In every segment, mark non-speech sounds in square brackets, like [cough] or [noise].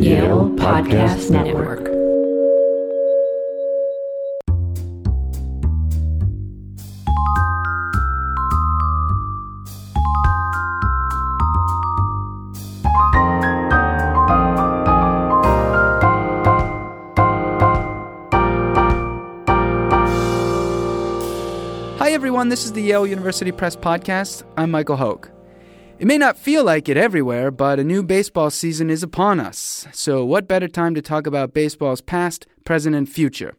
Yale Podcast Network. Hi, everyone. This is the Yale University Press Podcast. I'm Michael Hoke. It may not feel like it everywhere, but a new baseball season is upon us. So, what better time to talk about baseball's past, present, and future?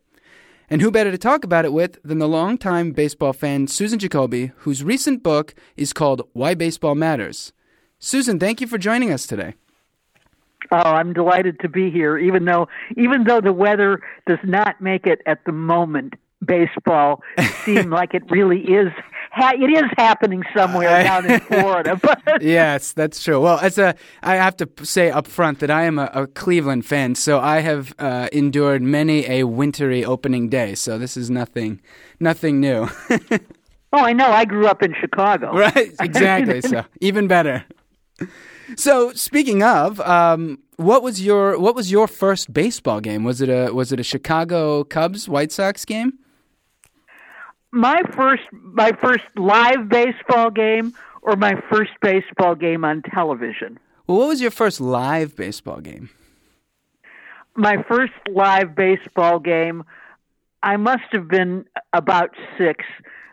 And who better to talk about it with than the longtime baseball fan Susan Jacoby, whose recent book is called Why Baseball Matters. Susan, thank you for joining us today. Oh, I'm delighted to be here, even though even though the weather does not make it at the moment baseball seem [laughs] like it really is ha- it is happening somewhere down in [laughs] Florida. But [laughs] yes, that's true. Well, as a, I have to say up front that I am a, a Cleveland fan, so I have uh, endured many a wintry opening day. So this is nothing, nothing new. oh, I know. I grew up in Chicago. right? Exactly. so even better. So speaking of, um, what was your what was your first baseball game? Was it a was it a Chicago Cubs White Sox game? My first my first live baseball game or my first baseball game on television. Well, what was your first live baseball game? My first live baseball game, I must have been about six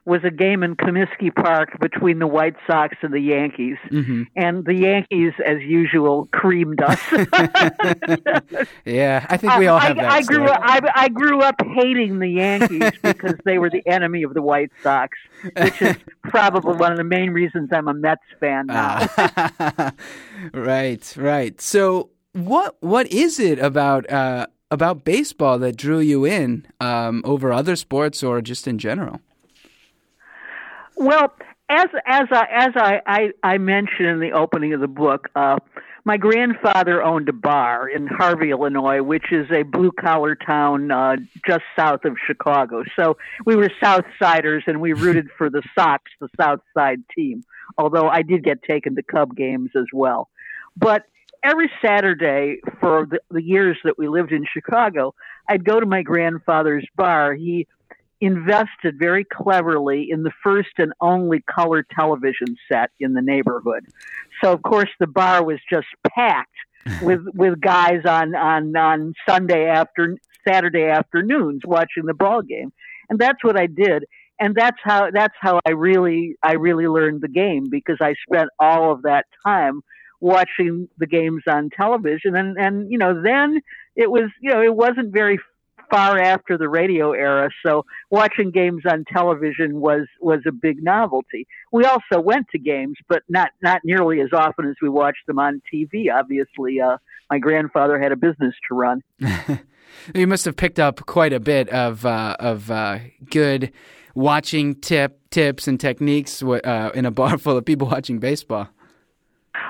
was a game in Comiskey Park between the White Sox and the Yankees, mm-hmm. and the Yankees, as usual, creamed us. [laughs] [laughs] yeah, I think we all have I, that. I grew up. I, I, grew up hating the Yankees [laughs] because they were the enemy of the White Sox, which is probably one of the main reasons I'm a Mets fan now. right, right. So, what what is it about? Uh, about baseball that drew you in um, over other sports or just in general? Well, as as I as I, I, I mentioned in the opening of the book, uh, my grandfather owned a bar in Harvey, Illinois, which is a blue collar town uh, just south of Chicago. So we were South Siders, and we [laughs] rooted for the Sox, the South Side team. Although I did get taken to Cub games as well, but every Saturday for the, the years that we lived in Chicago, I'd go to my grandfather's bar. He invested very cleverly in the first and only color television set in the neighborhood. So of course the bar was just packed [laughs] with with guys on on on Sunday after Saturday afternoons watching the ball game. And that's what I did. And that's how that's how I really I really learned the game because I spent all of that time watching the games on television and and you know then it was you know it wasn't very far after the radio era, so watching games on television was was a big novelty. We also went to games, but not not nearly as often as we watched them on TV. Obviously, uh, my grandfather had a business to run. [laughs] you must have picked up quite a bit of uh, of uh, good watching tip tips and techniques uh, in a bar [laughs] full of people watching baseball.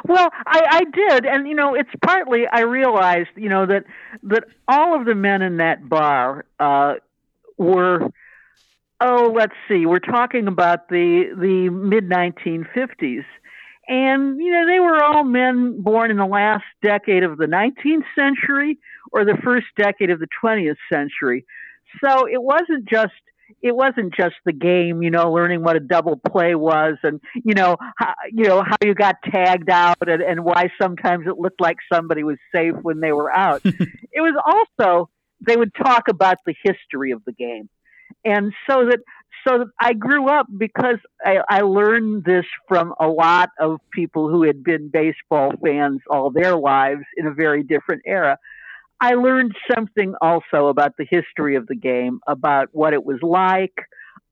Well, I, I did, and you know, it's partly I realized, you know, that that all of the men in that bar uh, were, oh, let's see, we're talking about the the mid 1950s, and you know, they were all men born in the last decade of the 19th century or the first decade of the 20th century. So it wasn't just it wasn't just the game, you know, learning what a double play was and, you know, how, you know, how you got tagged out and, and why sometimes it looked like somebody was safe when they were out. [laughs] it was also, they would talk about the history of the game. And so that, so that I grew up because I, I learned this from a lot of people who had been baseball fans all their lives in a very different era. I learned something also about the history of the game, about what it was like,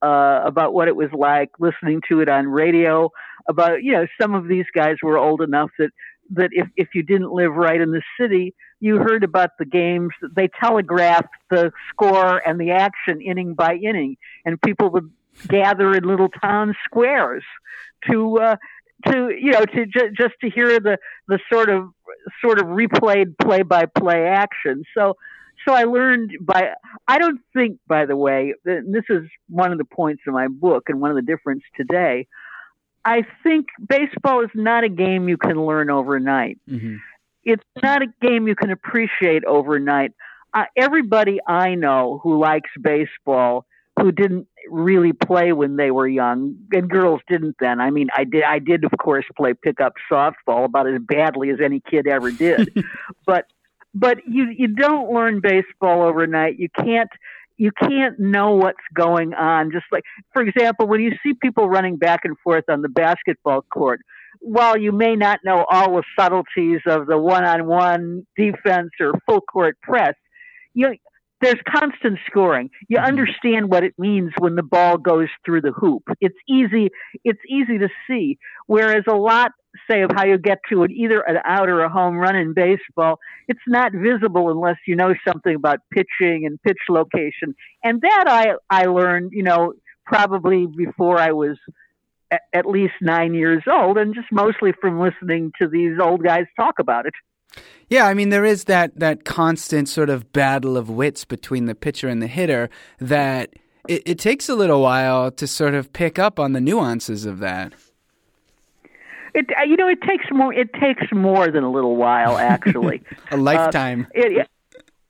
uh, about what it was like listening to it on radio, about, you know, some of these guys were old enough that, that if, if you didn't live right in the city, you heard about the games. They telegraphed the score and the action inning by inning, and people would gather in little town squares to uh, to you know to ju- just to hear the the sort of sort of replayed play by play action. So so I learned by I don't think by the way this is one of the points in my book and one of the difference today. I think baseball is not a game you can learn overnight. Mm-hmm. it's not a game you can appreciate overnight. Uh, everybody I know who likes baseball who didn't really play when they were young, and girls didn't then. I mean, I did. I did, of course, play pickup softball about as badly as any kid ever did. [laughs] but but you you don't learn baseball overnight. You can't you can't know what's going on. Just like, for example, when you see people running back and forth on the basketball court, while you may not know all the subtleties of the one-on-one defense or full court press, you there's constant scoring. You mm-hmm. understand what it means when the ball goes through the hoop. It's easy. It's easy to see. Whereas a lot, say, of how you get to it, either an out or a home run in baseball, it's not visible unless you know something about pitching and pitch location. And that I I learned, you know, probably before I was at least nine years old, and just mostly from listening to these old guys talk about it. Yeah, I mean there is that that constant sort of battle of wits between the pitcher and the hitter that it, it takes a little while to sort of pick up on the nuances of that. It uh, you know it takes more it takes more than a little while [laughs] actually. a lifetime. Uh, it,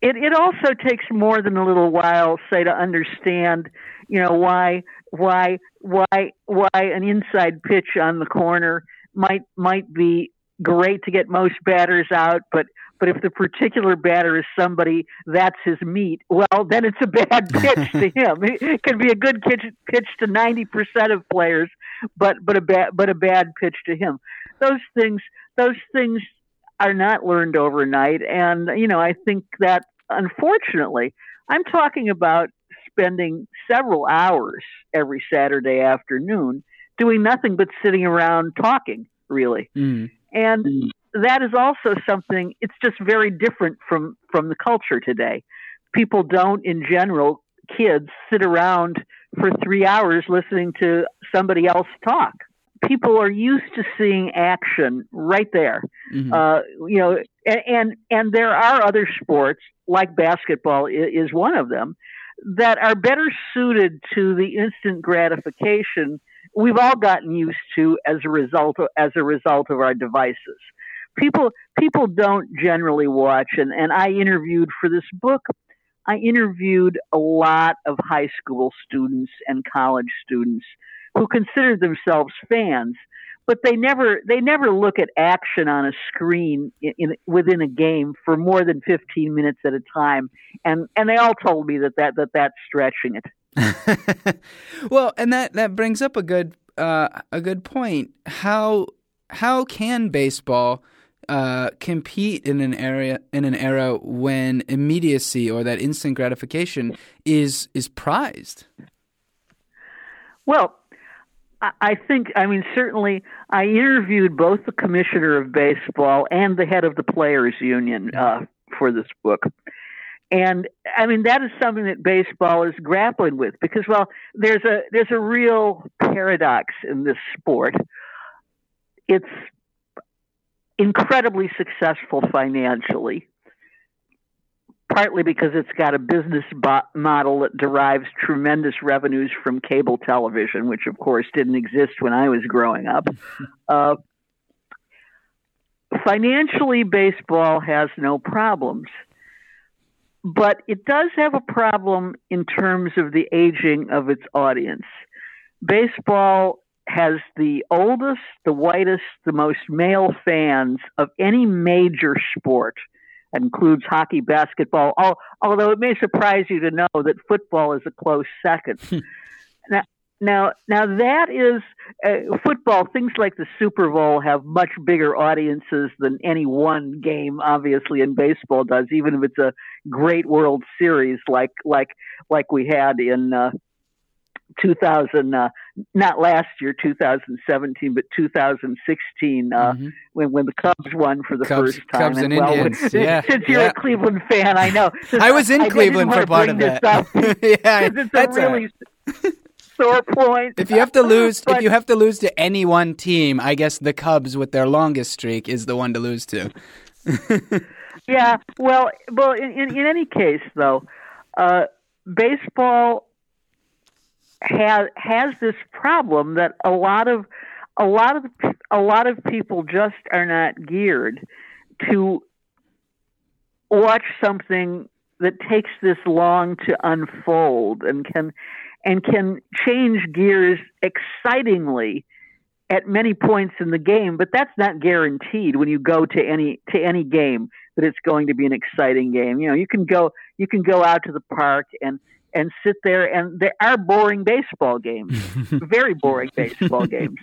it it also takes more than a little while say to understand, you know, why why why why an inside pitch on the corner might might be great to get most batters out, but but if the particular batter is somebody that's his meat, well, then it's a bad [laughs] pitch to him. It can be a good pitch, pitch to ninety percent of players, but but a bad but a bad pitch to him. Those things those things are not learned overnight, and you know I think that unfortunately, I'm talking about spending several hours every Saturday afternoon doing nothing but sitting around talking. Really. Mm. And mm. that is also something, it's just very different from, from the culture today. People don't, in general, kids sit around for three hours listening to somebody else talk. People are used to seeing action right there. Mm-hmm. Uh, you know, and, and, and there are other sports like basketball is, is one of them that are better suited to the instant gratification we've all gotten used to as a result of, as a result of our devices. People people don't generally watch, and, and I interviewed for this book. I interviewed a lot of high school students and college students who consider themselves fans, but they never they never look at action on a screen in, in, within a game for more than 15 minutes at a time, and and they all told me that that, that that's stretching it. [laughs] well, and that that brings up a good uh, a good point. How how can baseball uh, compete in an area in an era when immediacy or that instant gratification is is prized? Well, I think, I mean, certainly, I interviewed both the commissioner of baseball and the head of the players' union uh, for this book. And I mean that is something that baseball is grappling with because well there's a there's a real paradox in this sport. It's incredibly successful financially, partly because it's got a business model that derives tremendous revenues from cable television, which of course didn't exist when I was growing up. [laughs] Uh, financially, baseball has no problems but it does have a problem in terms of the aging of its audience. Baseball has the oldest, the whitest, the most male fans of any major sport. That includes hockey, basketball, although it may surprise you to know that football is a close second. now, [laughs] now, now that is uh, football. Things like the Super Bowl have much bigger audiences than any one game, obviously, in baseball does. Even if it's a great World Series like like like we had in uh, 2000, uh, not last year, 2017, but 2016, uh, mm-hmm. when when the Cubs won for the Cubs, first time. Cubs and, and well, Indians. [laughs] yeah, since you're yeah. a Cleveland fan, I know. [laughs] I was in I Cleveland for part of that. [laughs] yeah, it's that's a really sore point. If you have to [laughs] lose, but, if you have to lose to any one team, I guess the Cubs, with their longest streak, is the one to lose to. [laughs] yeah, well, well, in, in, in any case, though, uh, baseball has has this problem that a lot of a lot of a lot of people just are not geared to watch something that takes this long to unfold and can and can change gears excitingly at many points in the game, but that's not guaranteed when you go to any to any game that it's going to be an exciting game. You know, you can go you can go out to the park and and sit there and there are boring baseball games, [laughs] very boring baseball games.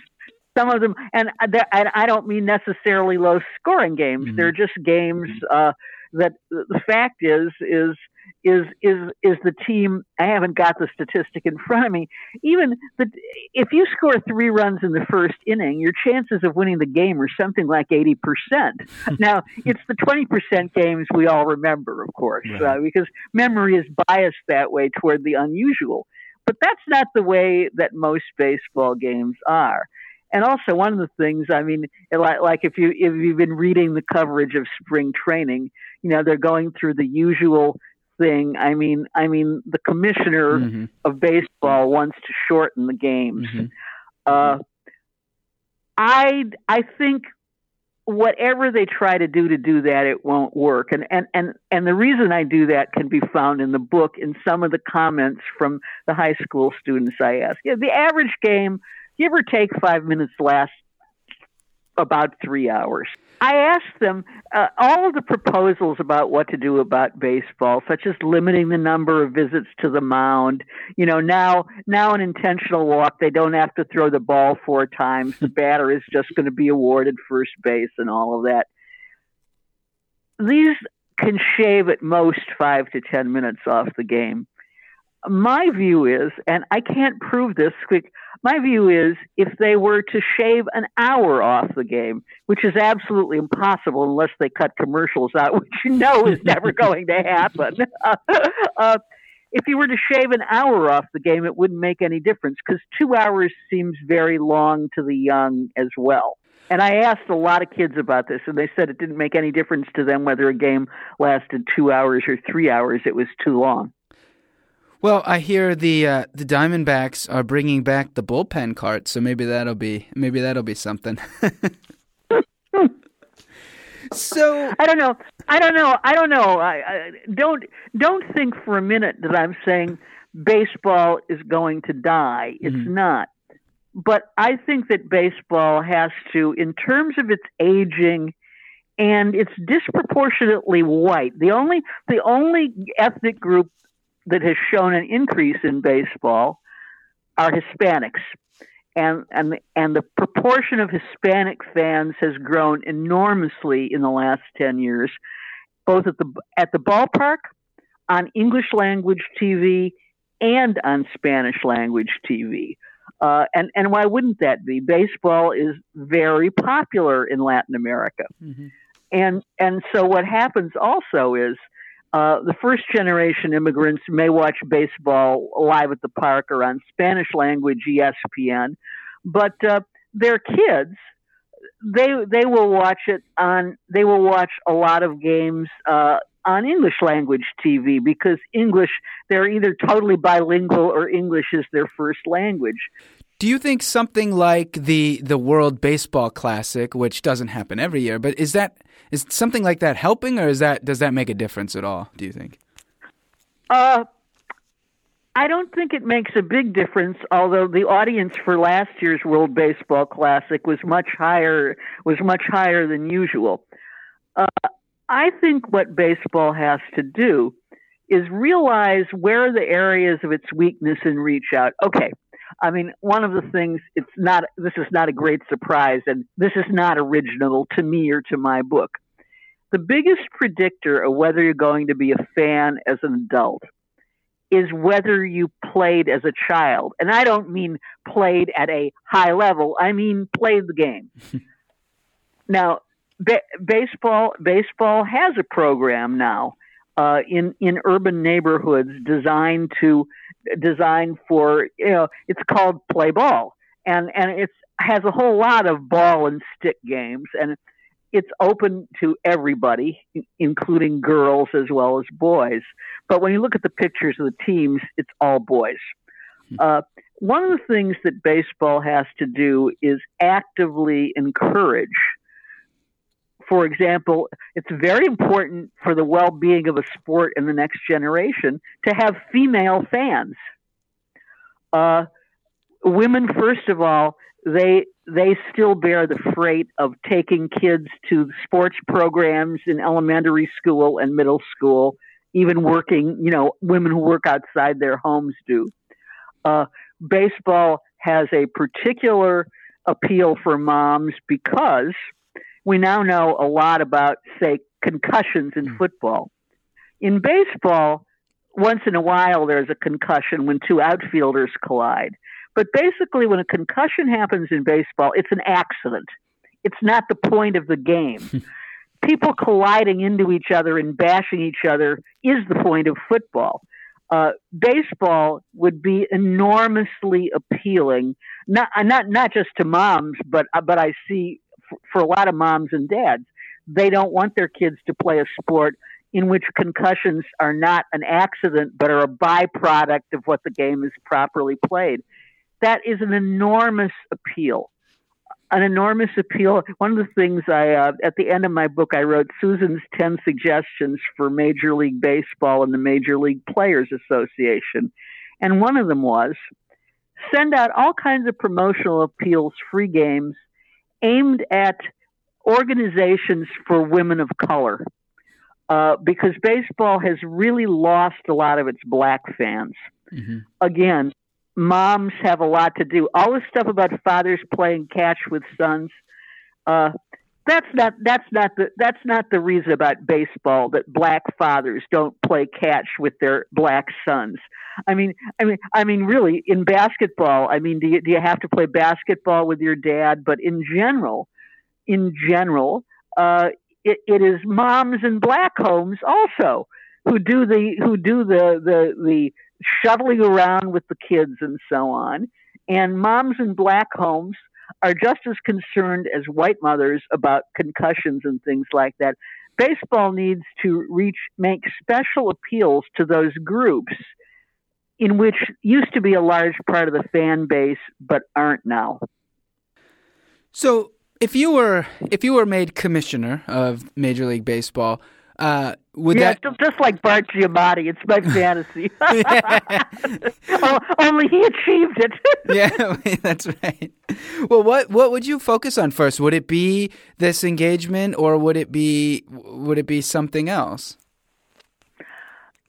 Some of them, and and I don't mean necessarily low scoring games. Mm-hmm. They're just games uh, that the fact is is is is is the team. I haven't got the statistic in front of me. Even the if you score three runs in the first inning, your chances of winning the game are something like eighty percent. [laughs] now it's the twenty percent games we all remember, of course, right. uh, because memory is biased that way toward the unusual. But that's not the way that most baseball games are. And also, one of the things, I mean, like, like if you if you've been reading the coverage of spring training, you know, they're going through the usual thing. I mean, I mean, the commissioner mm-hmm. of baseball wants to shorten the games. Mm-hmm. Uh, I I think whatever they try to do to do that, it won't work. And and and and the reason I do that can be found in the book in some of the comments from the high school students I asked. Yeah, the average game, give or take five minutes, lasts about three hours. I asked them uh, all the proposals about what to do about baseball, such as limiting the number of visits to the mound. You know, now now an intentional walk, they don't have to throw the ball four times. The batter is just going to be awarded first base and all of that. These can shave at most five to ten minutes off the game. My view is, and I can't prove this quick my view is if they were to shave an hour off the game, which is absolutely impossible unless they cut commercials out, [laughs] which you know is never going to happen. [laughs] uh, if you were to shave an hour off the game, it wouldn't make any difference because two hours seems very long to the young as well. And I asked a lot of kids about this, and they said it didn't make any difference to them whether a game lasted two hours or three hours. It was too long. Well, I hear the uh, the Diamondbacks are bringing back the bullpen cart, so maybe that'll be maybe that'll be something. [laughs] so I don't know. I don't know. I don't know. I, I don't don't think for a minute that I'm saying baseball is going to die. It's mm-hmm. not. But I think that baseball has to, in terms of its aging and it's disproportionately white. The only the only ethnic group that has shown an increase in baseball are Hispanics. And, and, and the proportion of Hispanic fans has grown enormously in the last 10 years, both at the, at the ballpark, on English language TV, and on Spanish language TV. Uh, and, and why wouldn't that be? Baseball is very popular in Latin America. Mm-hmm. And, and so what happens also is uh, the first generation immigrants may watch baseball live at the park or on Spanish language ESPN, but uh, their kids they they will watch it on they will watch a lot of games uh, on English language TV because English they're either totally bilingual or English is their first language. Do you think something like the the World Baseball Classic, which doesn't happen every year, but is that is something like that helping, or is that does that make a difference at all? Do you think? Uh, I don't think it makes a big difference. Although the audience for last year's World Baseball Classic was much higher was much higher than usual. Uh, I think what baseball has to do is realize where the areas of its weakness and reach out. Okay, I mean, one of the things, it's not, this is not a great surprise, and this is not original to me or to my book. The biggest predictor of whether you're going to be a fan as an adult is whether you played as a child. And I don't mean played at a high level, I mean played the game. [laughs] now, ba- baseball, baseball has a program now uh, in, in urban neighborhoods designed to designed for you know it's called play ball. And and it's has a whole lot of ball and stick games and it's open to everybody including girls as well as boys. But when you look at the pictures of the teams it's all boys. Hmm. uh, one of the things that baseball has to do is actively encourage for example, it's very important for the well being of a sport in the next generation to have female fans. Uh, women, first of all, they they still bear the freight of taking kids to sports programs in elementary school and middle school, even working, you know, women who work outside their homes do. Uh, baseball has a particular appeal for moms because we now know a lot about, say, concussions in hmm. football. In baseball, once in a while there's a concussion when two outfielders collide. But basically, when a concussion happens in baseball, it's an accident. It's not the point of the game. People colliding into each other and bashing each other is the point of football. Uh, baseball would be enormously appealing, not not not just to moms, but but I see for a lot of moms and dads, they don't want their kids to play a sport in which concussions are not an accident but are a byproduct of what the game is properly played that is an enormous appeal. An enormous appeal. One of the things I, uh, at the end of my book, I wrote Susan's 10 suggestions for Major League Baseball and the Major League Players Association. And one of them was send out all kinds of promotional appeals, free games aimed at organizations for women of color. Uh, because baseball has really lost a lot of its black fans. Mm-hmm. Again, moms have a lot to do. All this stuff about fathers playing catch with sons, uh, that's not that's not the that's not the reason about baseball that black fathers don't play catch with their black sons. I mean, I mean, I mean, really, in basketball, I mean, do you do you have to play basketball with your dad? But in general, in general, uh, it, it is moms in black homes also who do the who do the the the shuttling around with the kids and so on. And moms in black homes are just as concerned as white mothers about concussions and things like that. Baseball needs to reach make special appeals to those groups in which used to be a large part of the fan base but aren't now. So, if you were if you were made commissioner of Major League Baseball, uh, would yeah, that... just like Bart Giamatti, it's my [laughs] fantasy. [laughs] [laughs] oh, only he achieved it. yeah, that's right. Well, what what would you focus on first? Would it be this engagement, or would it be would it be something else?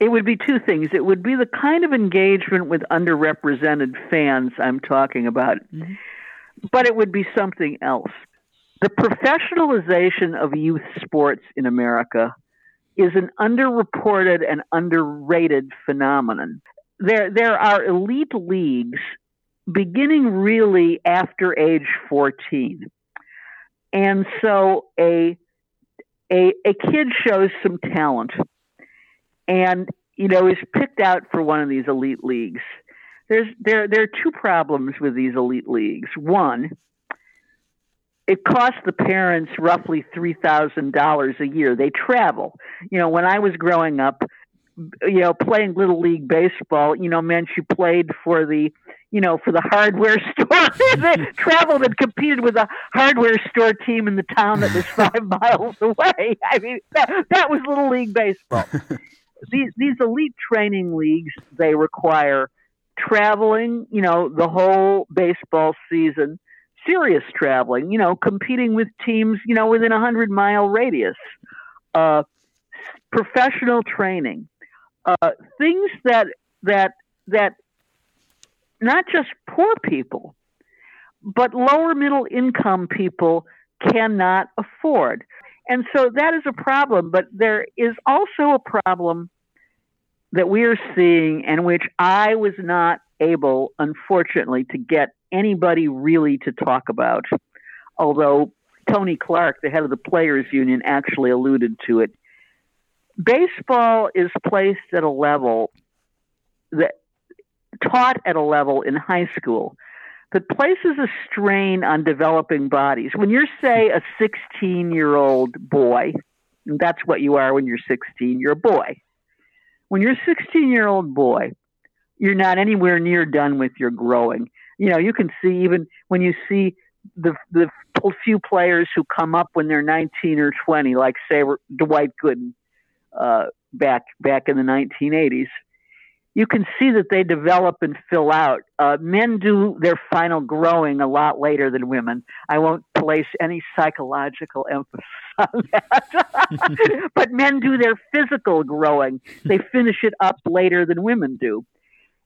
It would be two things. It would be the kind of engagement with underrepresented fans I'm talking about, mm-hmm. but it would be something else. The professionalization of youth sports in America is an underreported and underrated phenomenon. There, there are elite leagues beginning really after age 14. And so a, a, a kid shows some talent and, you know, is picked out for one of these elite leagues. There's, there, there are two problems with these elite leagues. One, it costs the parents roughly three thousand dollars a year. They travel. You know, when I was growing up, you know, playing little league baseball, you know, meant you played for the, you know, for the hardware [laughs] store. they traveled and competed with a hardware store team in the town that was five [laughs] miles away. I mean, that, that was little league baseball. [laughs] these these elite training leagues they require traveling, you know, the whole baseball season serious traveling, you know, competing with teams, you know, within a hundred mile radius, uh, professional training, uh, things that that that not just poor people, but lower middle income people cannot afford. And so that is a problem, but there is also a problem that we are seeing and which I was not able, unfortunately, to get anybody really to talk about, although Tony Clark, the head of the Players Union, actually alluded to it. Baseball is placed at a level that taught at a level in high school that places a strain on developing bodies. When you're, say, a 16 year old boy, that's what you are when you're 16, you're a boy. When you're a 16 year old boy, you're not anywhere near done with your growing you know, you can see even when you see the the few players who come up when they're 19 or 20, like say Dwight Gooden uh, back back in the 1980s, you can see that they develop and fill out. Uh, men do their final growing a lot later than women. I won't place any psychological emphasis [laughs] on that, [laughs] but men do their physical growing. They finish it up later than women do.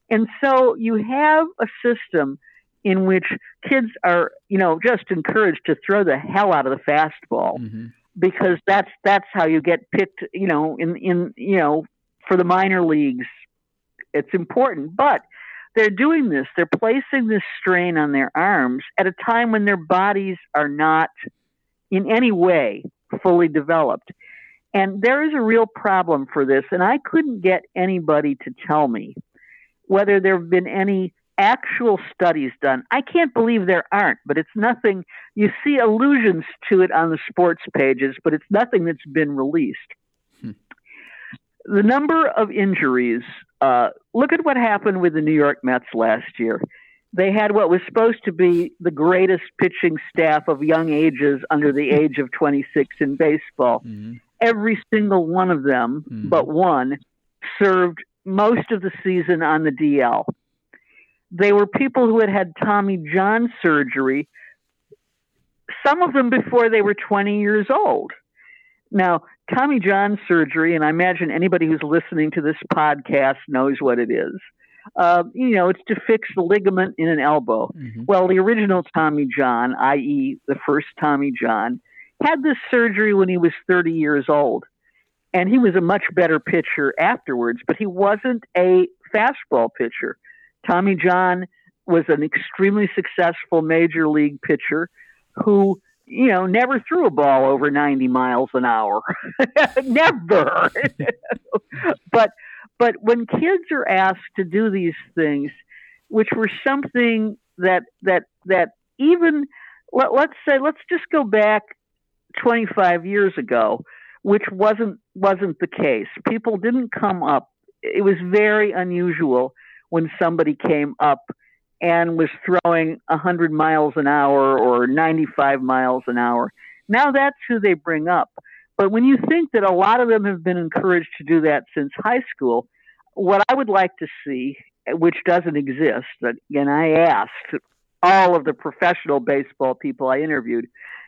And so you have a system in which kids are, you know, just encouraged to throw the hell out of the fastball mm-hmm. because that's that's how you get picked, you know, in in you know, for the minor leagues. It's important, but they're doing this. They're placing this strain on their arms at a time when their bodies are not in any way fully developed. And there is a real problem for this, and I couldn't get anybody to tell me whether there have been any actual studies done. I can't believe there aren't, but it's nothing. You see allusions to it on the sports pages, but it's nothing that's been released. Hmm. The number of injuries. Uh, look at what happened with the New York Mets last year. They had what was supposed to be the greatest pitching staff of young ages under the age of 26 in baseball. Mm-hmm. Every single one of them, mm-hmm. but one, served most of the season on the DL. They were people who had had Tommy John surgery, some of them before they were 20 years old. Now, Tommy John surgery, and I imagine anybody who's listening to this podcast knows what it is. Uh, you know, it's to fix the ligament in an elbow. Mm-hmm. Well, the original Tommy John, i.e., the first Tommy John, had this surgery when he was 30 years old. And he was a much better pitcher afterwards, but he wasn't a fastball pitcher. Tommy John was an extremely successful major league pitcher who, you know, never threw a ball over 90 miles an hour. [laughs] never. [laughs] but but when kids are asked to do these things, which were something that that that even let, let's say let's just go back 25 years ago, which wasn't wasn't the case. People didn't come up. It was very unusual when somebody came up and was throwing 100 miles an hour or 95 miles an hour. Now that's who they bring up. But when you think that a lot of them have been encouraged to do that since high school, what I would like to see, which doesn't exist, and I asked all of the professional baseball people I interviewed,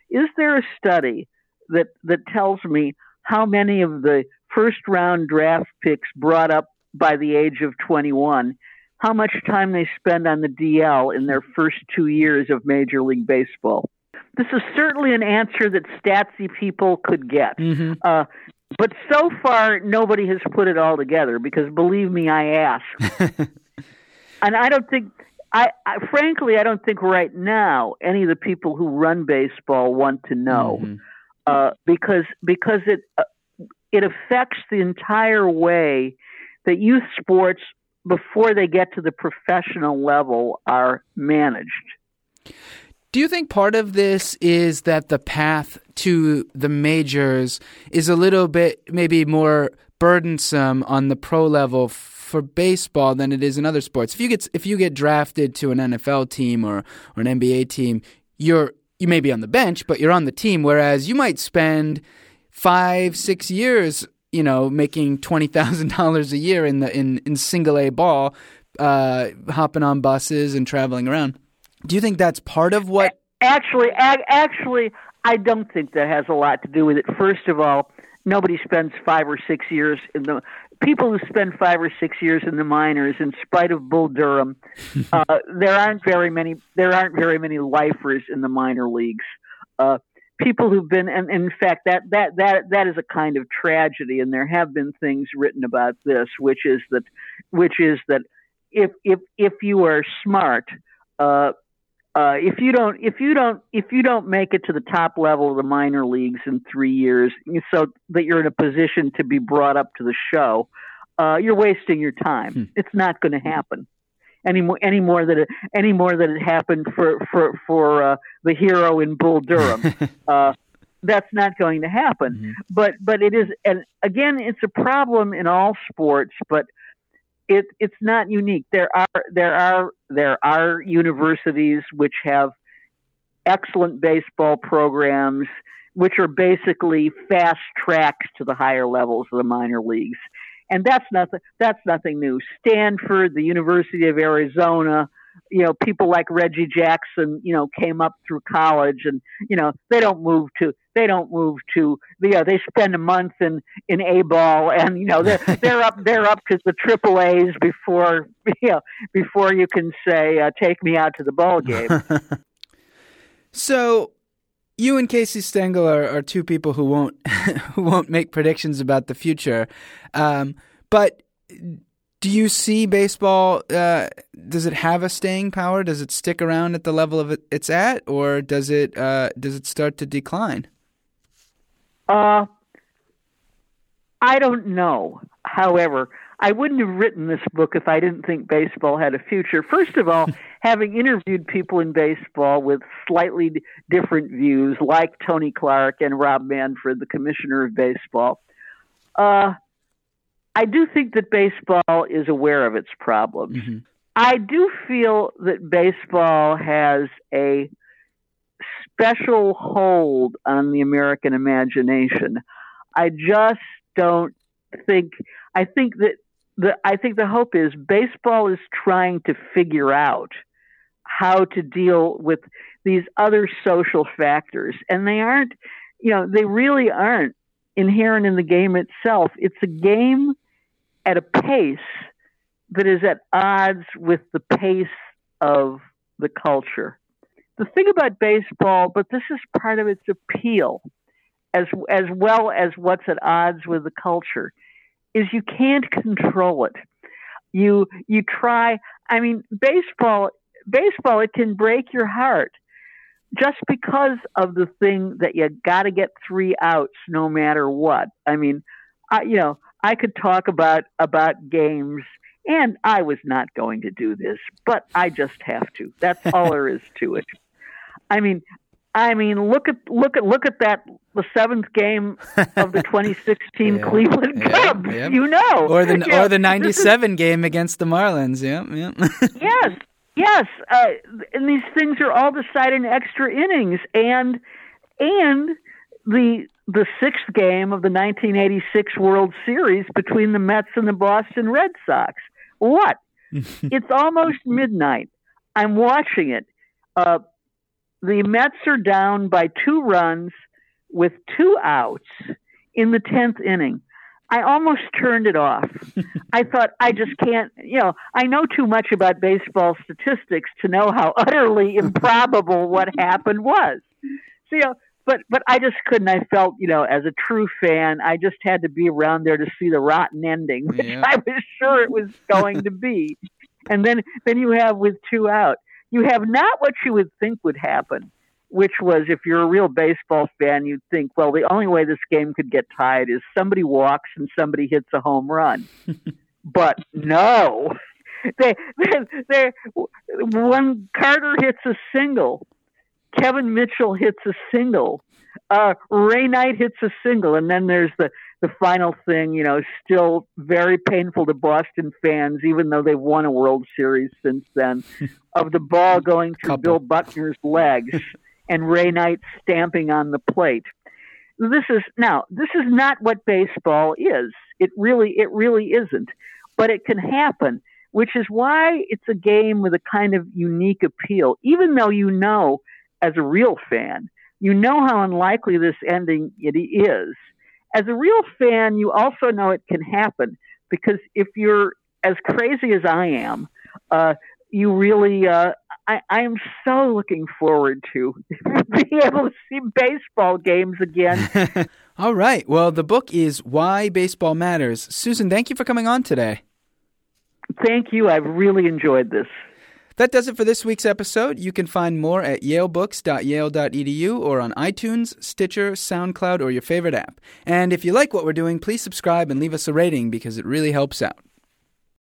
is there a study that, that tells me how many of the first round draft picks brought up by the age of 21 how much time they spend on the DL in their first two years of Major League Baseball. This is certainly an answer that Statsy people could get. Mm-hmm. Uh, but so far, nobody has put it all together because believe me, I asked. [laughs] and I don't think, I, I, frankly, I don't think right now any of the people who run baseball want to know mm-hmm. Uh, because because it uh, it affects the entire way that youth sports before they get to the professional level are managed. Do you think part of this is that the path to the majors is a little bit maybe more burdensome on the pro level for baseball than it is in other sports? If you get if you get drafted to an NFL team or, or an NBA team, you're you may be on the bench, but you're on the team. Whereas you might spend five, six years you know, making twenty thousand dollars a year in the in, in single A ball, uh, hopping on buses and traveling around. Do you think that's part of what? Actually, actually, I don't think that has a lot to do with it. First of all, nobody spends five or six years in the people who spend five or six years in the minors. In spite of Bull Durham, [laughs] uh, there aren't very many. There aren't very many lifers in the minor leagues. Uh, people who've been and, and in fact that that that that is a kind of tragedy and there have been things written about this which is that which is that if if if you are smart uh uh, if you don't, if you don't, if you don't make it to the top level of the minor leagues in three years, so that you're in a position to be brought up to the show, uh, you're wasting your time. Hmm. It's not going to happen any more any more than it any more than it happened for for for uh, the hero in Bull Durham. [laughs] uh, that's not going to happen. Mm-hmm. But but it is, and again, it's a problem in all sports. But it it's not unique. There are there are there are universities which have excellent baseball programs, which are basically fast tracks to the higher levels of the minor leagues. And that's nothing. That's nothing new. Stanford, the University of Arizona, you know, people like Reggie Jackson, you know, came up through college, and you know, they don't move to they don't move to you know they spend a month in in a ball and you know they're [laughs] they're up they're up to the triple a's before [laughs] you know before you can say uh, take me out to the ball game. [laughs] So you and Casey Stengel are, are two people who won't who won't make predictions about the future, um, but do you see baseball? Uh, does it have a staying power? Does it stick around at the level of it, it's at, or does it uh, does it start to decline? Uh, I don't know. However, I wouldn't have written this book if I didn't think baseball had a future. First of all, [laughs] having interviewed people in baseball with slightly different views, like Tony Clark and Rob Manfred, the commissioner of baseball, uh, I do think that baseball is aware of its problems. Mm-hmm. I do feel that baseball has a special hold on the American imagination. I just don't think I think that the I think the hope is baseball is trying to figure out how to deal with these other social factors and they aren't you know they really aren't inherent in the game itself it's a game at a pace that is at odds with the pace of the culture the thing about baseball, but this is part of its appeal, as as well as what's at odds with the culture, is you can't control it. You you try. I mean, baseball baseball it can break your heart just because of the thing that you got to get three outs no matter what. I mean, I, you know, I could talk about about games and I was not going to do this, but I just have to. That's [laughs] all there is to it. I mean, I mean, look at look at look at that the seventh game of the [laughs] 2016 yeah, Cleveland yeah, Cubs. Yeah. You know, or the or the [laughs] 97 is, game against the Marlins. Yeah, yeah. yes, yes, uh, and these things are all decided in extra innings, and and the the sixth game of the 1986 World Series between the Mets and the Boston Red Sox. What? [laughs] it's almost midnight. I'm watching it. Uh, the Mets are down by two runs with two outs in the 10th inning. I almost turned it off. [laughs] I thought I just can't, you know, I know too much about baseball statistics to know how [laughs] utterly [laughs] improbable what happened was. So, you know, but but I just couldn't. I felt, you know, as a true fan, I just had to be around there to see the rotten ending, which yeah. I was sure it was going to be. And then then you have with two out you have not what you would think would happen, which was if you're a real baseball fan, you'd think, well, the only way this game could get tied is somebody walks and somebody hits a home run. [laughs] but no. They, they, they, when Carter hits a single, Kevin Mitchell hits a single, uh, Ray Knight hits a single, and then there's the the final thing, you know, still very painful to Boston fans, even though they've won a World Series since then, [laughs] of the ball going through Bill Buckner's legs [laughs] and Ray Knight stamping on the plate. This is now, this is not what baseball is. It really, it really isn't. But it can happen, which is why it's a game with a kind of unique appeal, even though you know, as a real fan, you know how unlikely this ending it is as a real fan, you also know it can happen because if you're as crazy as I am, uh, you really, uh, I, I am so looking forward to [laughs] being able to see baseball games again. [laughs] All right. Well, the book is Why Baseball Matters. Susan, thank you for coming on today. Thank you. I've really enjoyed this. That does it for this week's episode. You can find more at yalebooks.yale.edu or on iTunes, Stitcher, SoundCloud, or your favorite app. And if you like what we're doing, please subscribe and leave us a rating because it really helps out.